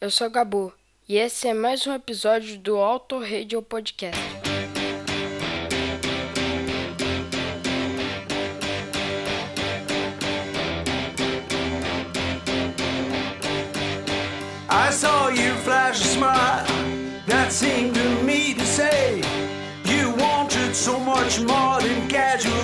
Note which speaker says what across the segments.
Speaker 1: eu sou Gabu e esse é mais um episódio do Auto Radio Podcast.
Speaker 2: I saw you flash a smile that seemed to me to say you wanted so much more than casual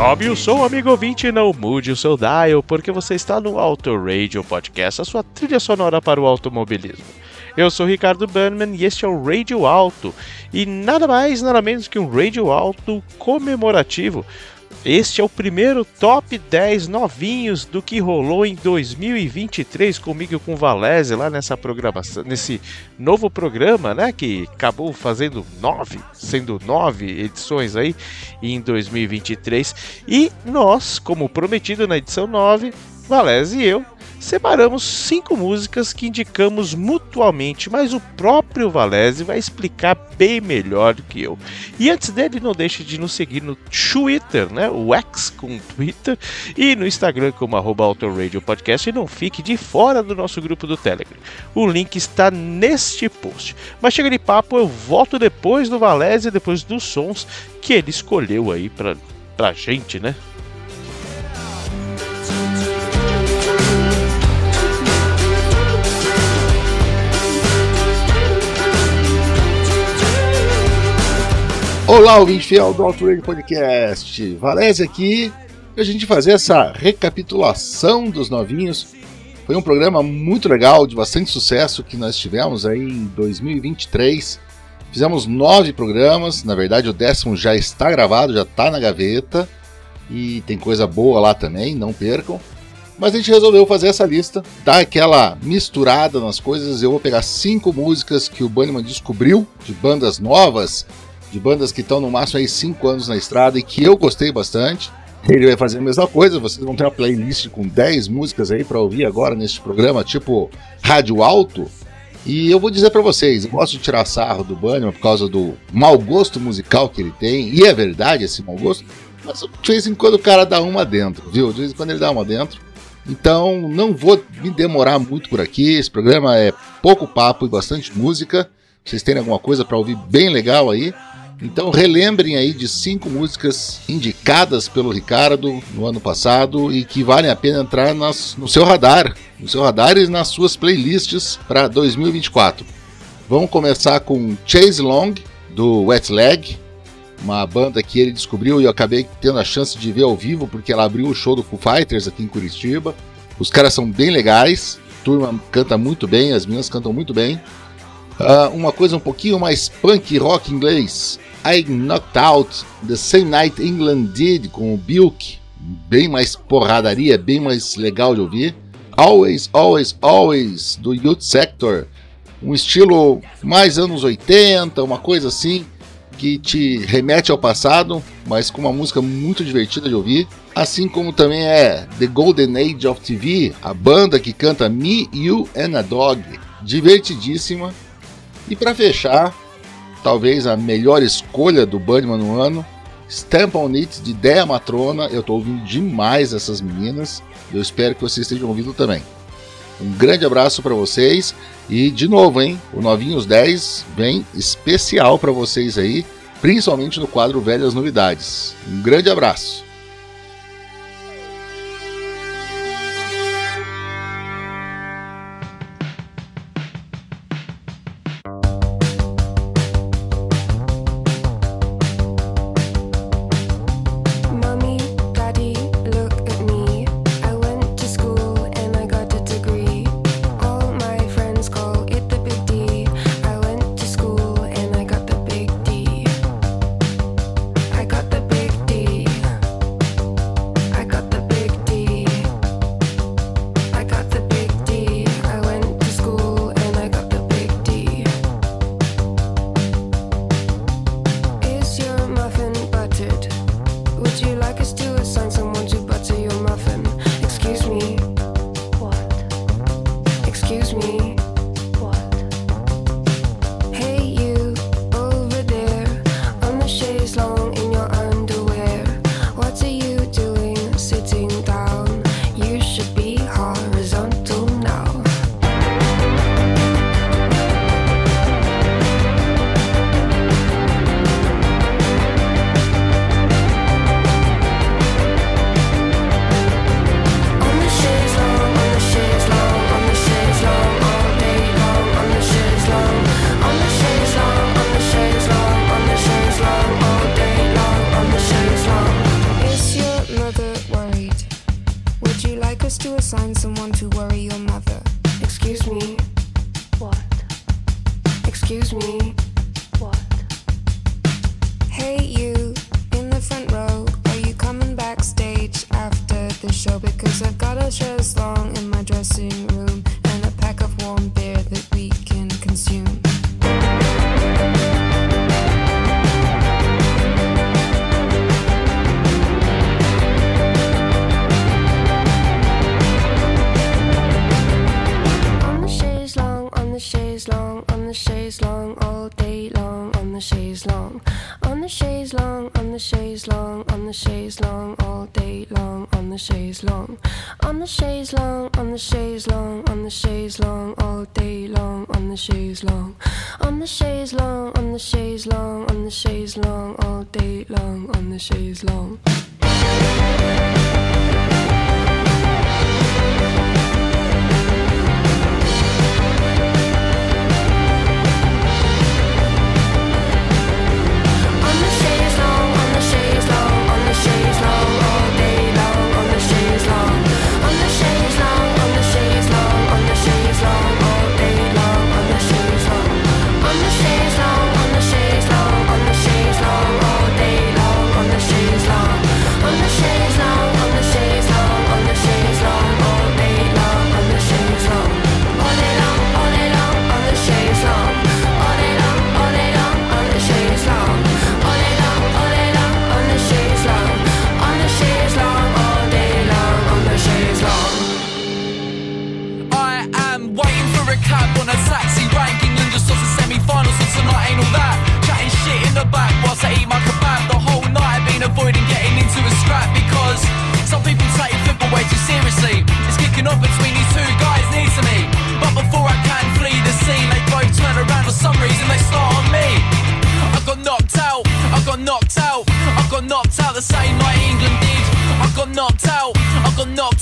Speaker 3: Sobe o som, amigo ouvinte, não mude o seu dial, porque você está no Auto Radio Podcast, a sua trilha sonora para o automobilismo. Eu sou Ricardo Burnman e este é o Radio Alto, e nada mais, nada menos que um Radio Alto comemorativo. Este é o primeiro top 10 novinhos do que rolou em 2023 comigo e com o Valese lá nessa programação, nesse novo programa, né, que acabou fazendo nove, sendo nove edições aí em 2023. E nós, como prometido na edição 9, Valese e eu separamos cinco músicas que indicamos mutuamente, mas o próprio Valese vai explicar bem melhor do que eu. E antes dele, não deixe de nos seguir no Twitter, né? O X com Twitter, e no Instagram como arroba Autoradio Podcast. E não fique de fora do nosso grupo do Telegram. O link está neste post. Mas chega de papo, eu volto depois do Valese, depois dos sons que ele escolheu aí pra, pra gente, né?
Speaker 4: Olá, ouvinte fiel do Radio Podcast. Valézia aqui pra gente fazer essa recapitulação dos novinhos. Foi um programa muito legal, de bastante sucesso que nós tivemos aí em 2023. Fizemos nove programas, na verdade o décimo já está gravado, já está na gaveta e tem coisa boa lá também, não percam. Mas a gente resolveu fazer essa lista, dar aquela misturada nas coisas. Eu vou pegar cinco músicas que o Bunnyman descobriu de bandas novas de bandas que estão no máximo aí 5 anos na estrada e que eu gostei bastante. Ele vai fazer a mesma coisa, vocês vão ter uma playlist com 10 músicas aí para ouvir agora neste programa, tipo Rádio Alto. E eu vou dizer para vocês, eu gosto de tirar sarro do Bunnyman por causa do mau gosto musical que ele tem, e é verdade esse mau gosto, mas de vez em quando o cara dá uma dentro, viu? De vez em quando ele dá uma dentro. Então não vou me demorar muito por aqui, esse programa é pouco papo e bastante música. Vocês têm alguma coisa para ouvir bem legal aí? Então relembrem aí de cinco músicas indicadas pelo Ricardo no ano passado e que valem a pena entrar nas, no seu radar, no seu radar e nas suas playlists para 2024. Vamos começar com Chase Long do Wet Leg, uma banda que ele descobriu e eu acabei tendo a chance de ver ao vivo porque ela abriu o show do Foo Fighters aqui em Curitiba. Os caras são bem legais, a turma canta muito bem, as meninas cantam muito bem. Uh, uma coisa um pouquinho mais punk rock inglês, I Knocked Out The Same Night England Did com o Bilk, bem mais porradaria, bem mais legal de ouvir. Always, Always, Always do Youth Sector, um estilo mais anos 80, uma coisa assim que te remete ao passado, mas com uma música muito divertida de ouvir. Assim como também é The Golden Age of TV, a banda que canta Me, You and a Dog, divertidíssima. E para fechar, talvez a melhor escolha do Bunnyman no ano. Stamp on It de Dea Matrona. Eu estou ouvindo demais essas meninas. Eu espero que vocês estejam ouvindo também. Um grande abraço para vocês e de novo, hein? O Novinhos 10 vem especial para vocês aí, principalmente no quadro Velhas Novidades. Um grande abraço.
Speaker 5: Would you like us to assign someone to worry your mother? Excuse me. What? Excuse me. What? Hey, you in the front row. Are you coming backstage after the show? Because I've got a show long.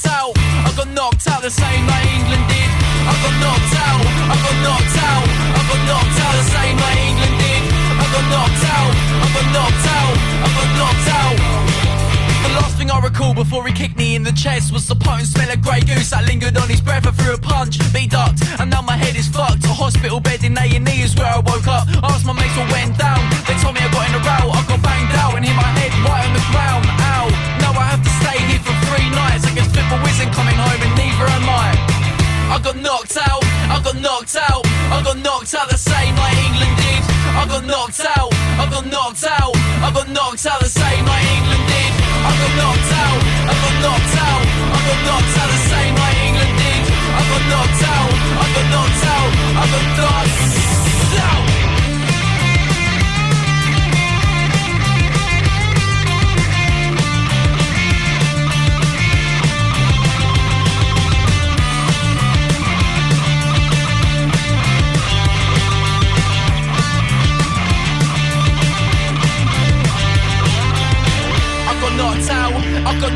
Speaker 6: Knocked out, I got knocked out the same night England did. I got knocked out, I got knocked out, I got knocked out the same night England did. I got knocked out, I got knocked out, I got knocked out. The last thing I recall before he kicked me in the chest was the potent smell of grey goose that lingered on his breath. I threw a punch, be ducked, and now my head is fucked. A hospital bed in A&E is where I woke up. Asked my mates what went down. They told me I got in a row. I got banged out and hit my head right on the ground. Ow! Now I have to stay here for three nights. I Pippa isn't coming home and neither am I. I got knocked out, I got knocked out, I got knocked out the same like England did. I got knocked out, I got knocked out, I got knocked out the same like England did. I got knocked out, I got knocked out, I got knocked out the same like England did. I got knocked out, I got knocked out, I got knocked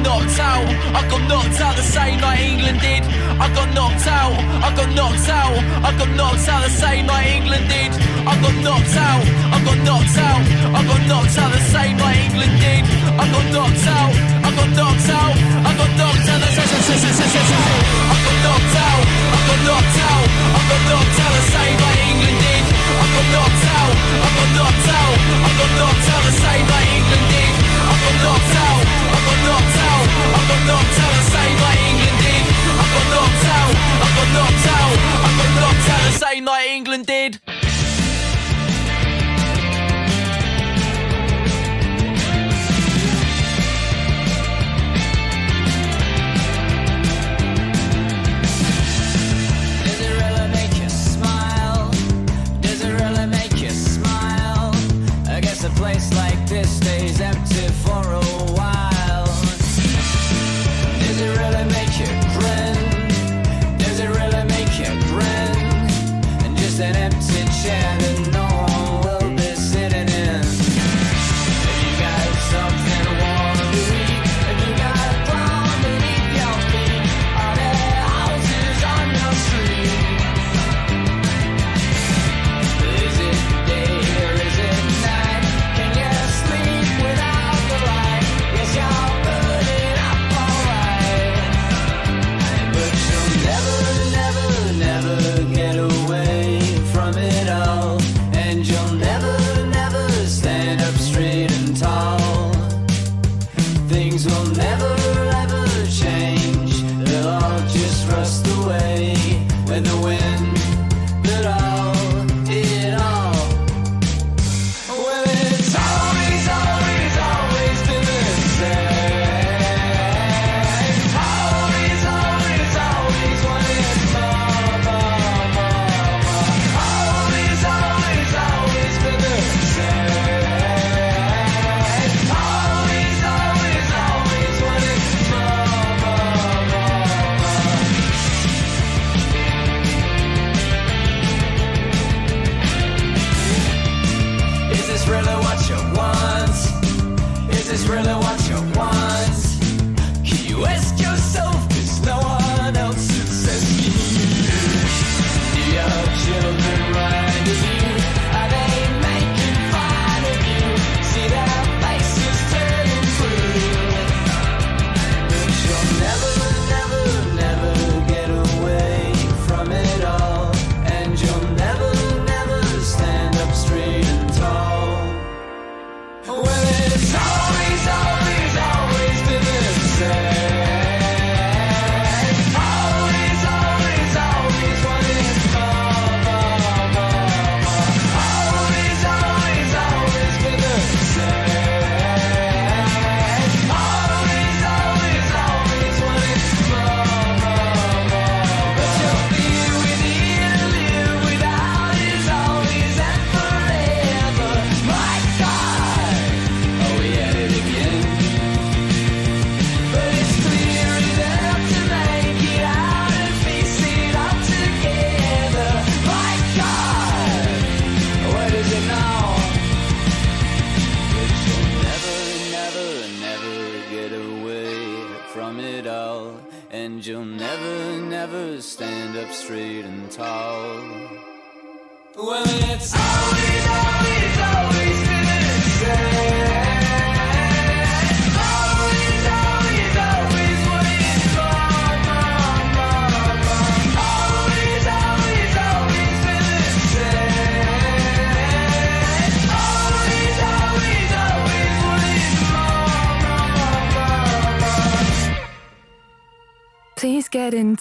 Speaker 6: knocked out, I got knocked out the same night England did. I got knocked out, I got knocked out, I got knocked out the same night England did. I got knocked out, I got knocked out, I got knocked out the same night England did. I got knocked out, I got knocked out, I got knocked out the same I got knocked out, I got knocked out, I got knocked out the same night England did. I got knocked out, I got knocked out, I got knocked out the same night England did. I got knocked out, got knocked same England did. I got knocked out, I got I got same England did.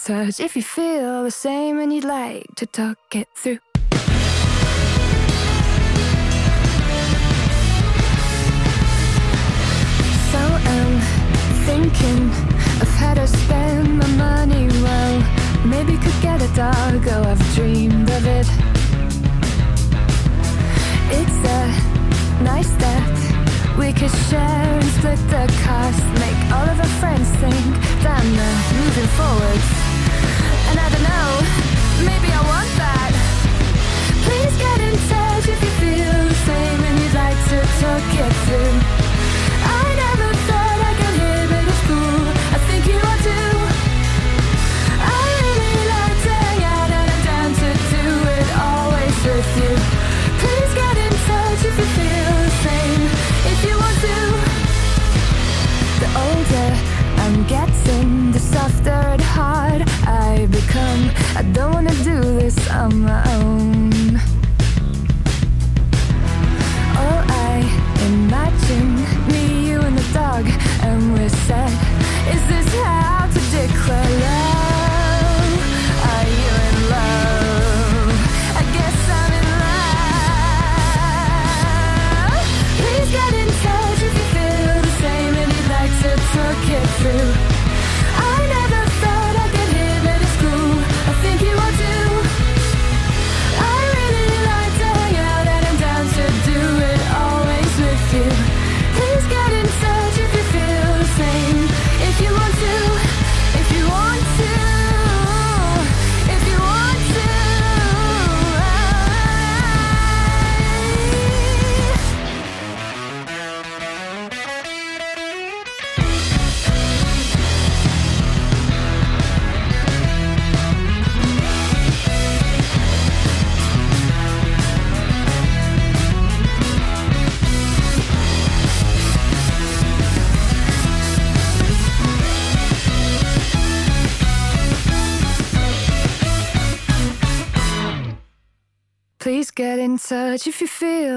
Speaker 7: touch if you feel the same and you'd like to talk it through. So I'm thinking of how to spend my money well. Maybe could get a dog, oh, I've dreamed of it. It's a nice step. We could share and split the cost, make all of our friends think that I'm moving forward talk it I don't wanna do this on my own.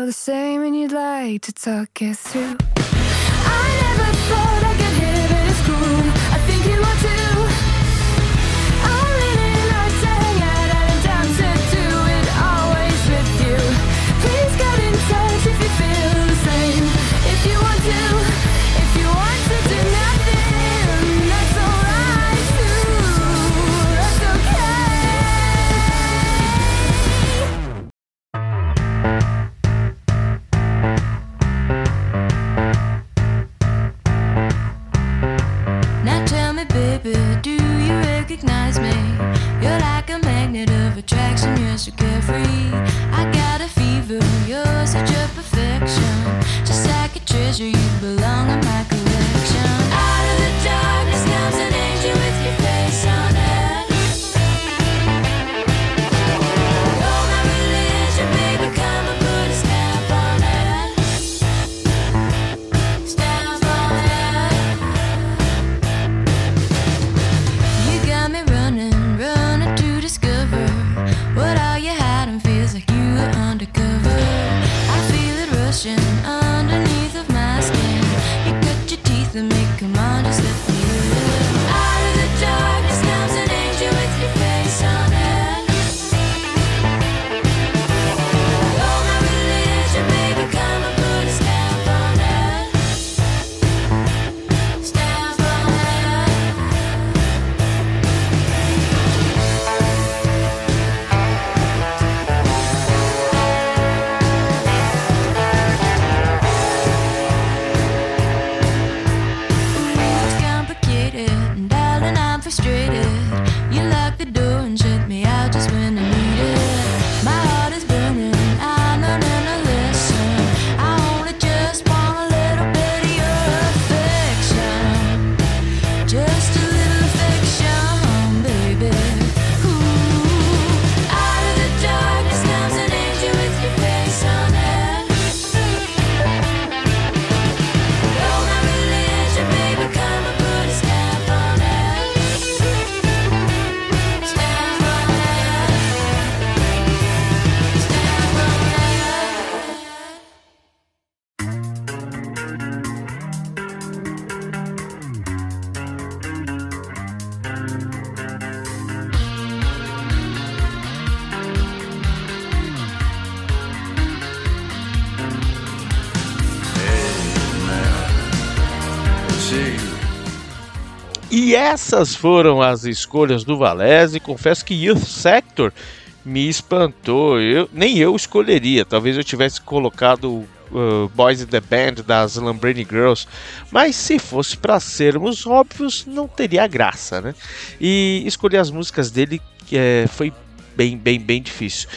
Speaker 7: the same and you'd like to talk it through.
Speaker 3: Essas foram as escolhas do Valese. Confesso que Youth Sector me espantou. Eu, nem eu escolheria. Talvez eu tivesse colocado uh, Boys in the Band das Lamborghini Girls. Mas se fosse para sermos óbvios, não teria graça, né? E escolher as músicas dele eh, foi bem, bem, bem difícil.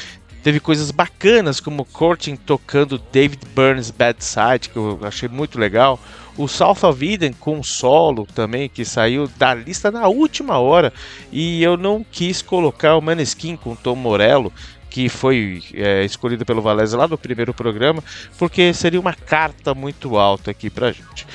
Speaker 3: Teve coisas bacanas, como Courting tocando David Burns Bad Side, que eu achei muito legal. O South of Eden com solo também, que saiu da lista na última hora. E eu não quis colocar o Maneskin com Tom Morello, que foi é, escolhido pelo Valese lá no primeiro programa, porque seria uma carta muito alta aqui pra gente.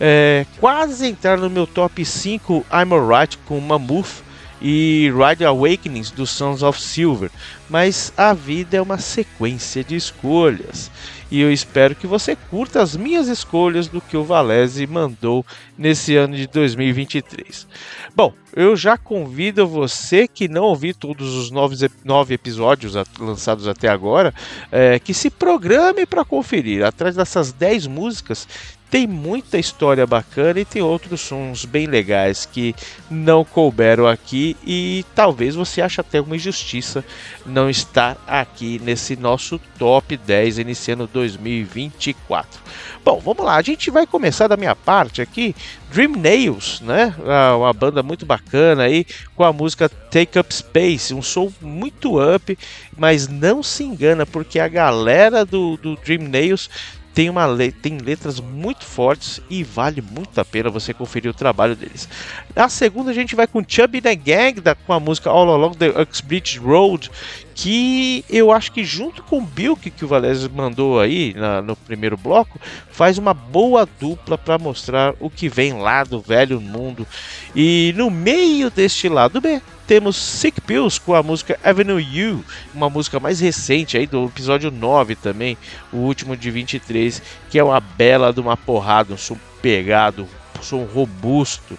Speaker 3: É, quase entrar no meu top 5 I'm Alright com Mammoth e Ride Awakenings do Sons of Silver, mas a vida é uma sequência de escolhas. E eu espero que você curta as minhas escolhas do que o Valese mandou nesse ano de 2023. Bom, eu já convido você que não ouviu todos os nove, nove episódios lançados até agora, é, que se programe para conferir. Atrás dessas 10 músicas tem muita história bacana e tem outros sons bem legais que não couberam aqui e talvez você ache até uma injustiça não estar aqui nesse nosso top 10 iniciando 2024. Bom, vamos lá, a gente vai começar da minha parte aqui, Dream Nails, né? Ah, Uma banda muito bacana aí com a música Take Up Space, um som muito up, mas não se engana porque a galera do, do Dream Nails tem, uma tem letras muito fortes e vale muito a pena você conferir o trabalho deles. Na segunda a gente vai com Chubby the Gang da, com a música All Along the Uxbridge Road, que eu acho que junto com o Bilk que o Valese mandou aí na- no primeiro bloco, faz uma boa dupla para mostrar o que vem lá do velho mundo. E no meio deste lado B, temos Sick Pills com a música Avenue U, uma música mais recente aí do episódio 9 também, o último de 23, que é uma bela de uma porrada, um som pegado, um som robusto.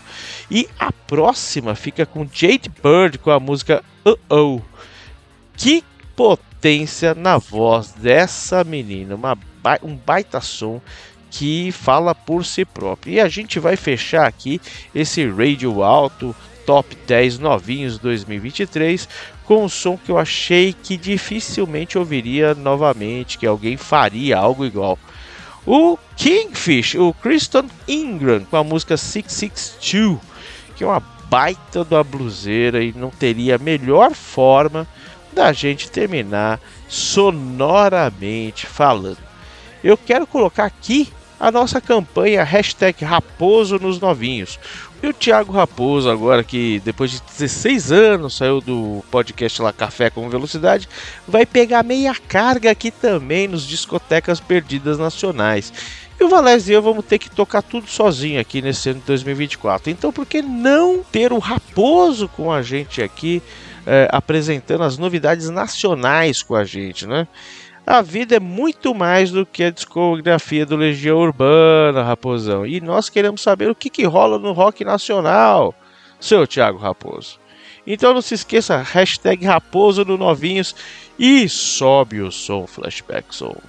Speaker 3: E a próxima fica com Jade Bird com a música Uh Oh. Que potência na voz dessa menina, uma um baita som que fala por si próprio. E a gente vai fechar aqui esse radio alto top 10 novinhos 2023 com um som que eu achei que dificilmente ouviria novamente, que alguém faria algo igual. O Kingfish, o Kristen Ingram com a música 662, que é uma baita da bluseira e não teria melhor forma da gente terminar sonoramente falando. eu quero colocar aqui a nossa campanha hashtag Raposo nos Novinhos. E o Thiago Raposo, agora que depois de 16 anos saiu do podcast lá Café com Velocidade, vai pegar meia carga aqui também nos discotecas perdidas nacionais. E o Valézio e eu vamos ter que tocar tudo sozinho aqui nesse ano de 2024. Então, por que não ter o Raposo com a gente aqui, eh, apresentando as novidades nacionais com a gente, né? A vida é muito mais do que a discografia do Legião Urbana, Raposão. E nós queremos saber o que, que rola no rock nacional, seu Thiago Raposo. Então não se esqueça, hashtag Raposo no Novinhos e sobe o som Flashback Soul.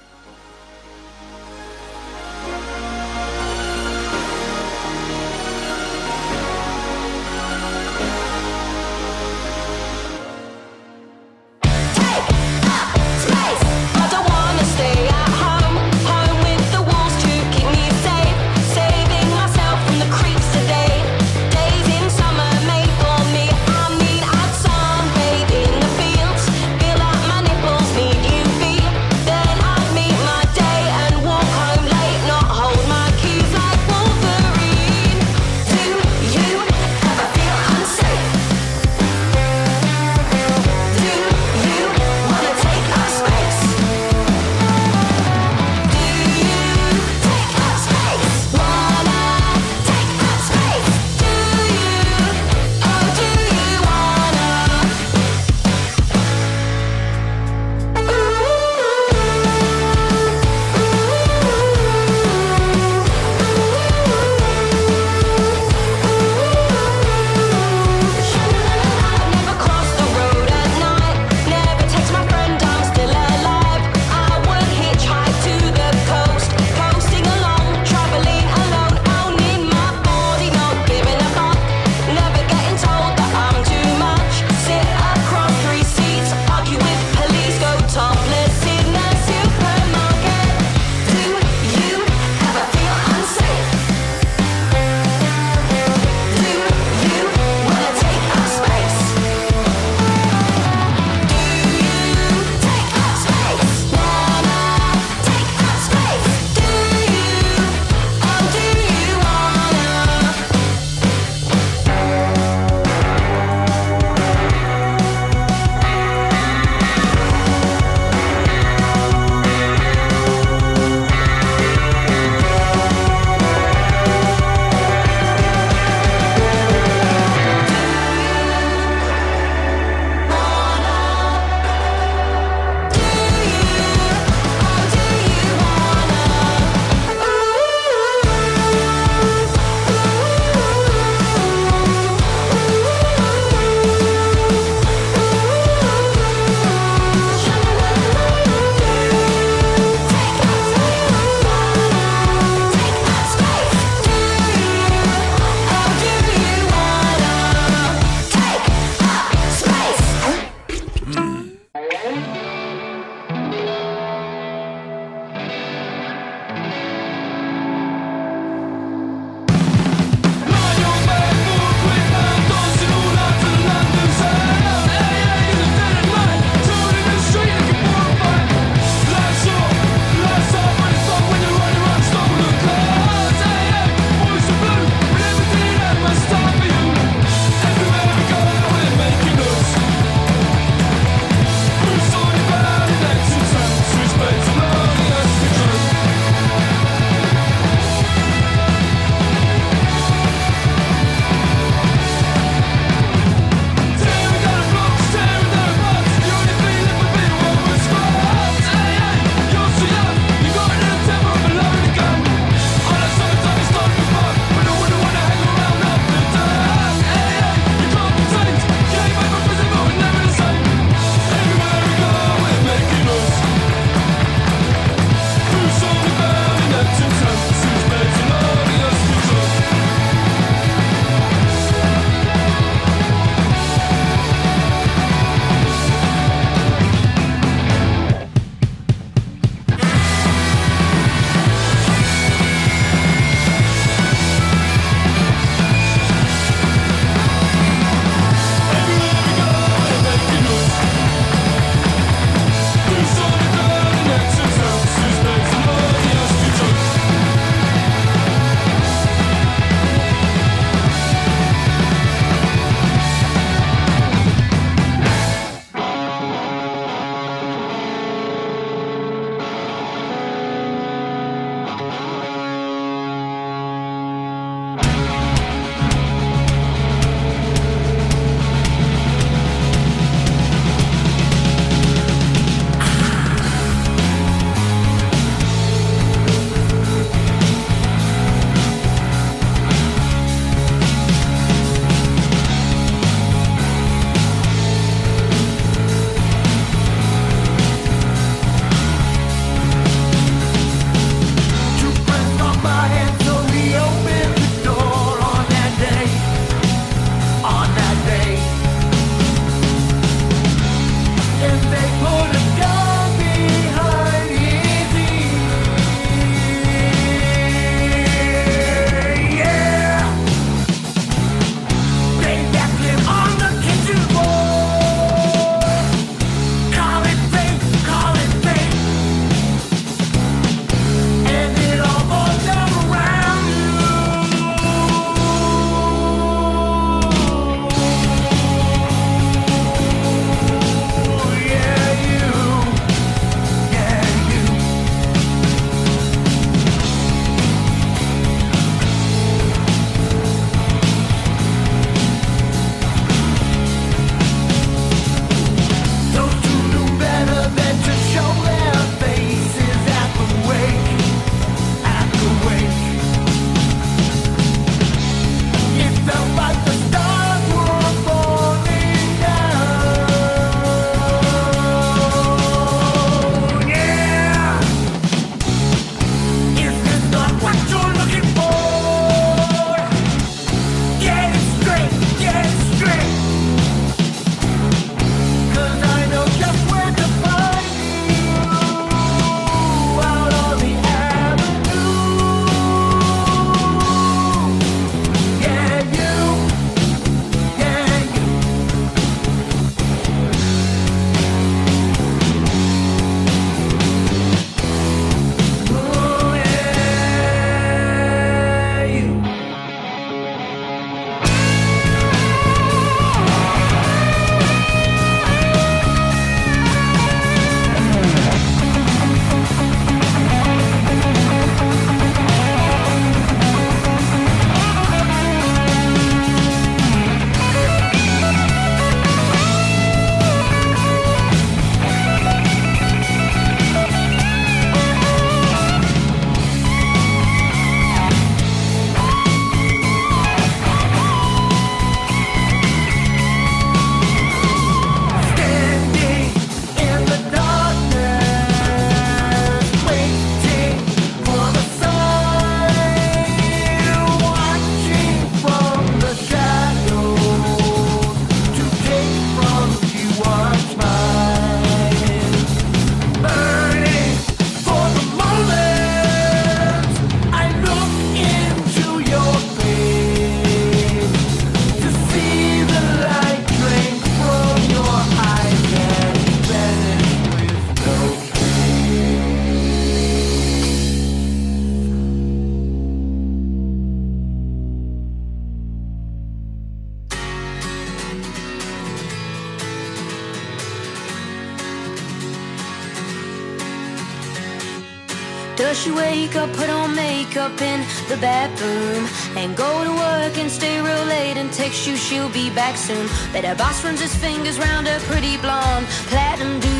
Speaker 5: Does she wake up, put on makeup in the bathroom And go to work and stay real late and text you she'll be back soon? Bet her boss runs his fingers round her pretty blonde platinum do.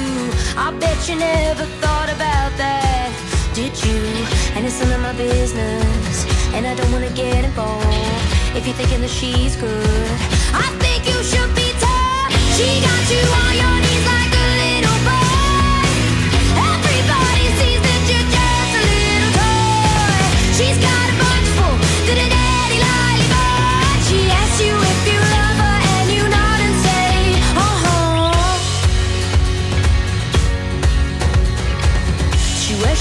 Speaker 5: I bet you never thought about that, did you? And it's none of my business And I don't wanna get involved If you're thinking that she's good. I think you should be told She got you on your knees like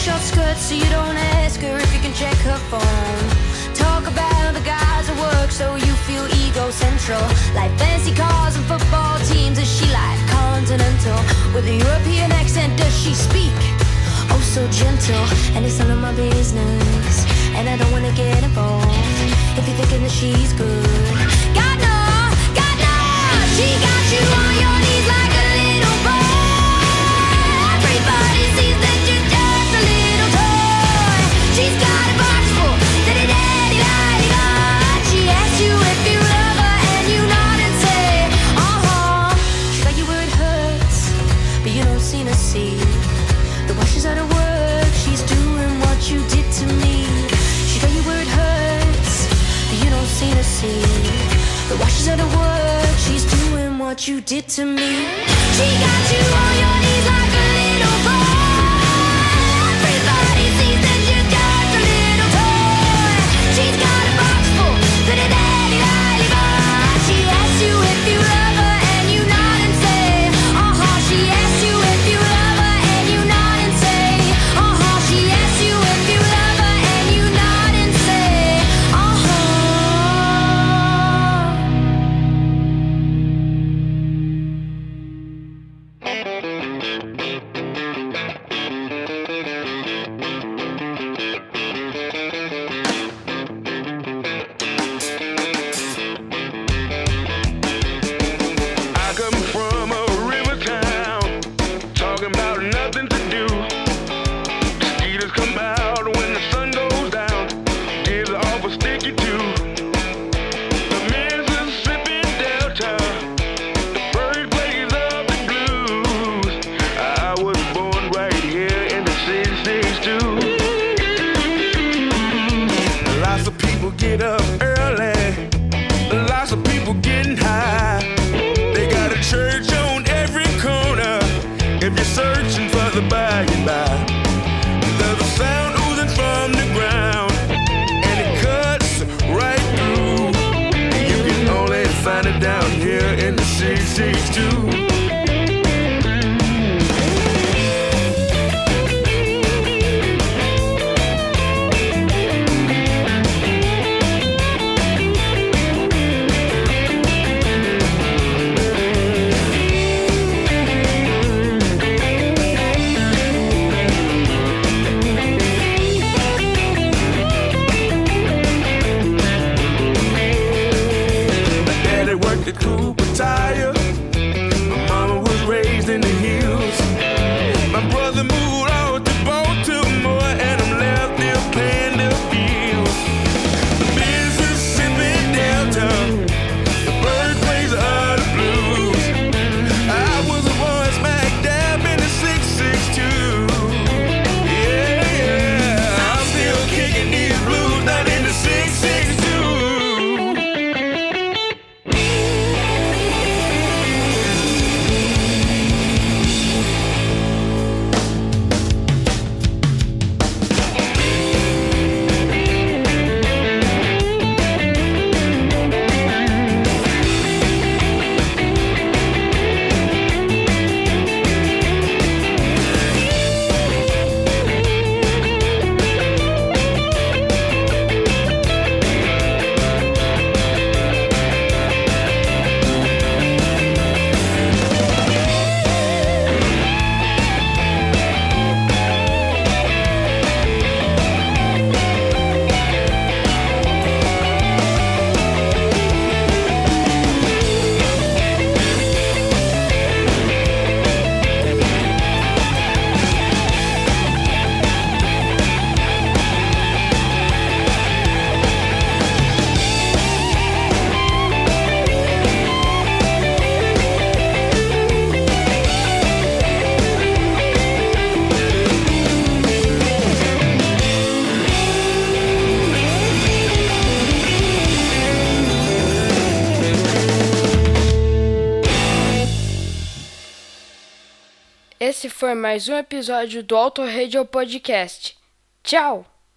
Speaker 5: short skirts so you don't ask her if you can check her phone. Talk about the guys at work so you feel egocentral. Like fancy cars and football teams, is she like continental? With a European accent, does she speak? Oh, so gentle, and it's none of my business. And I don't wanna get involved if you're thinking that she's good.
Speaker 1: Mais um episódio do Auto Radio Podcast. Tchau!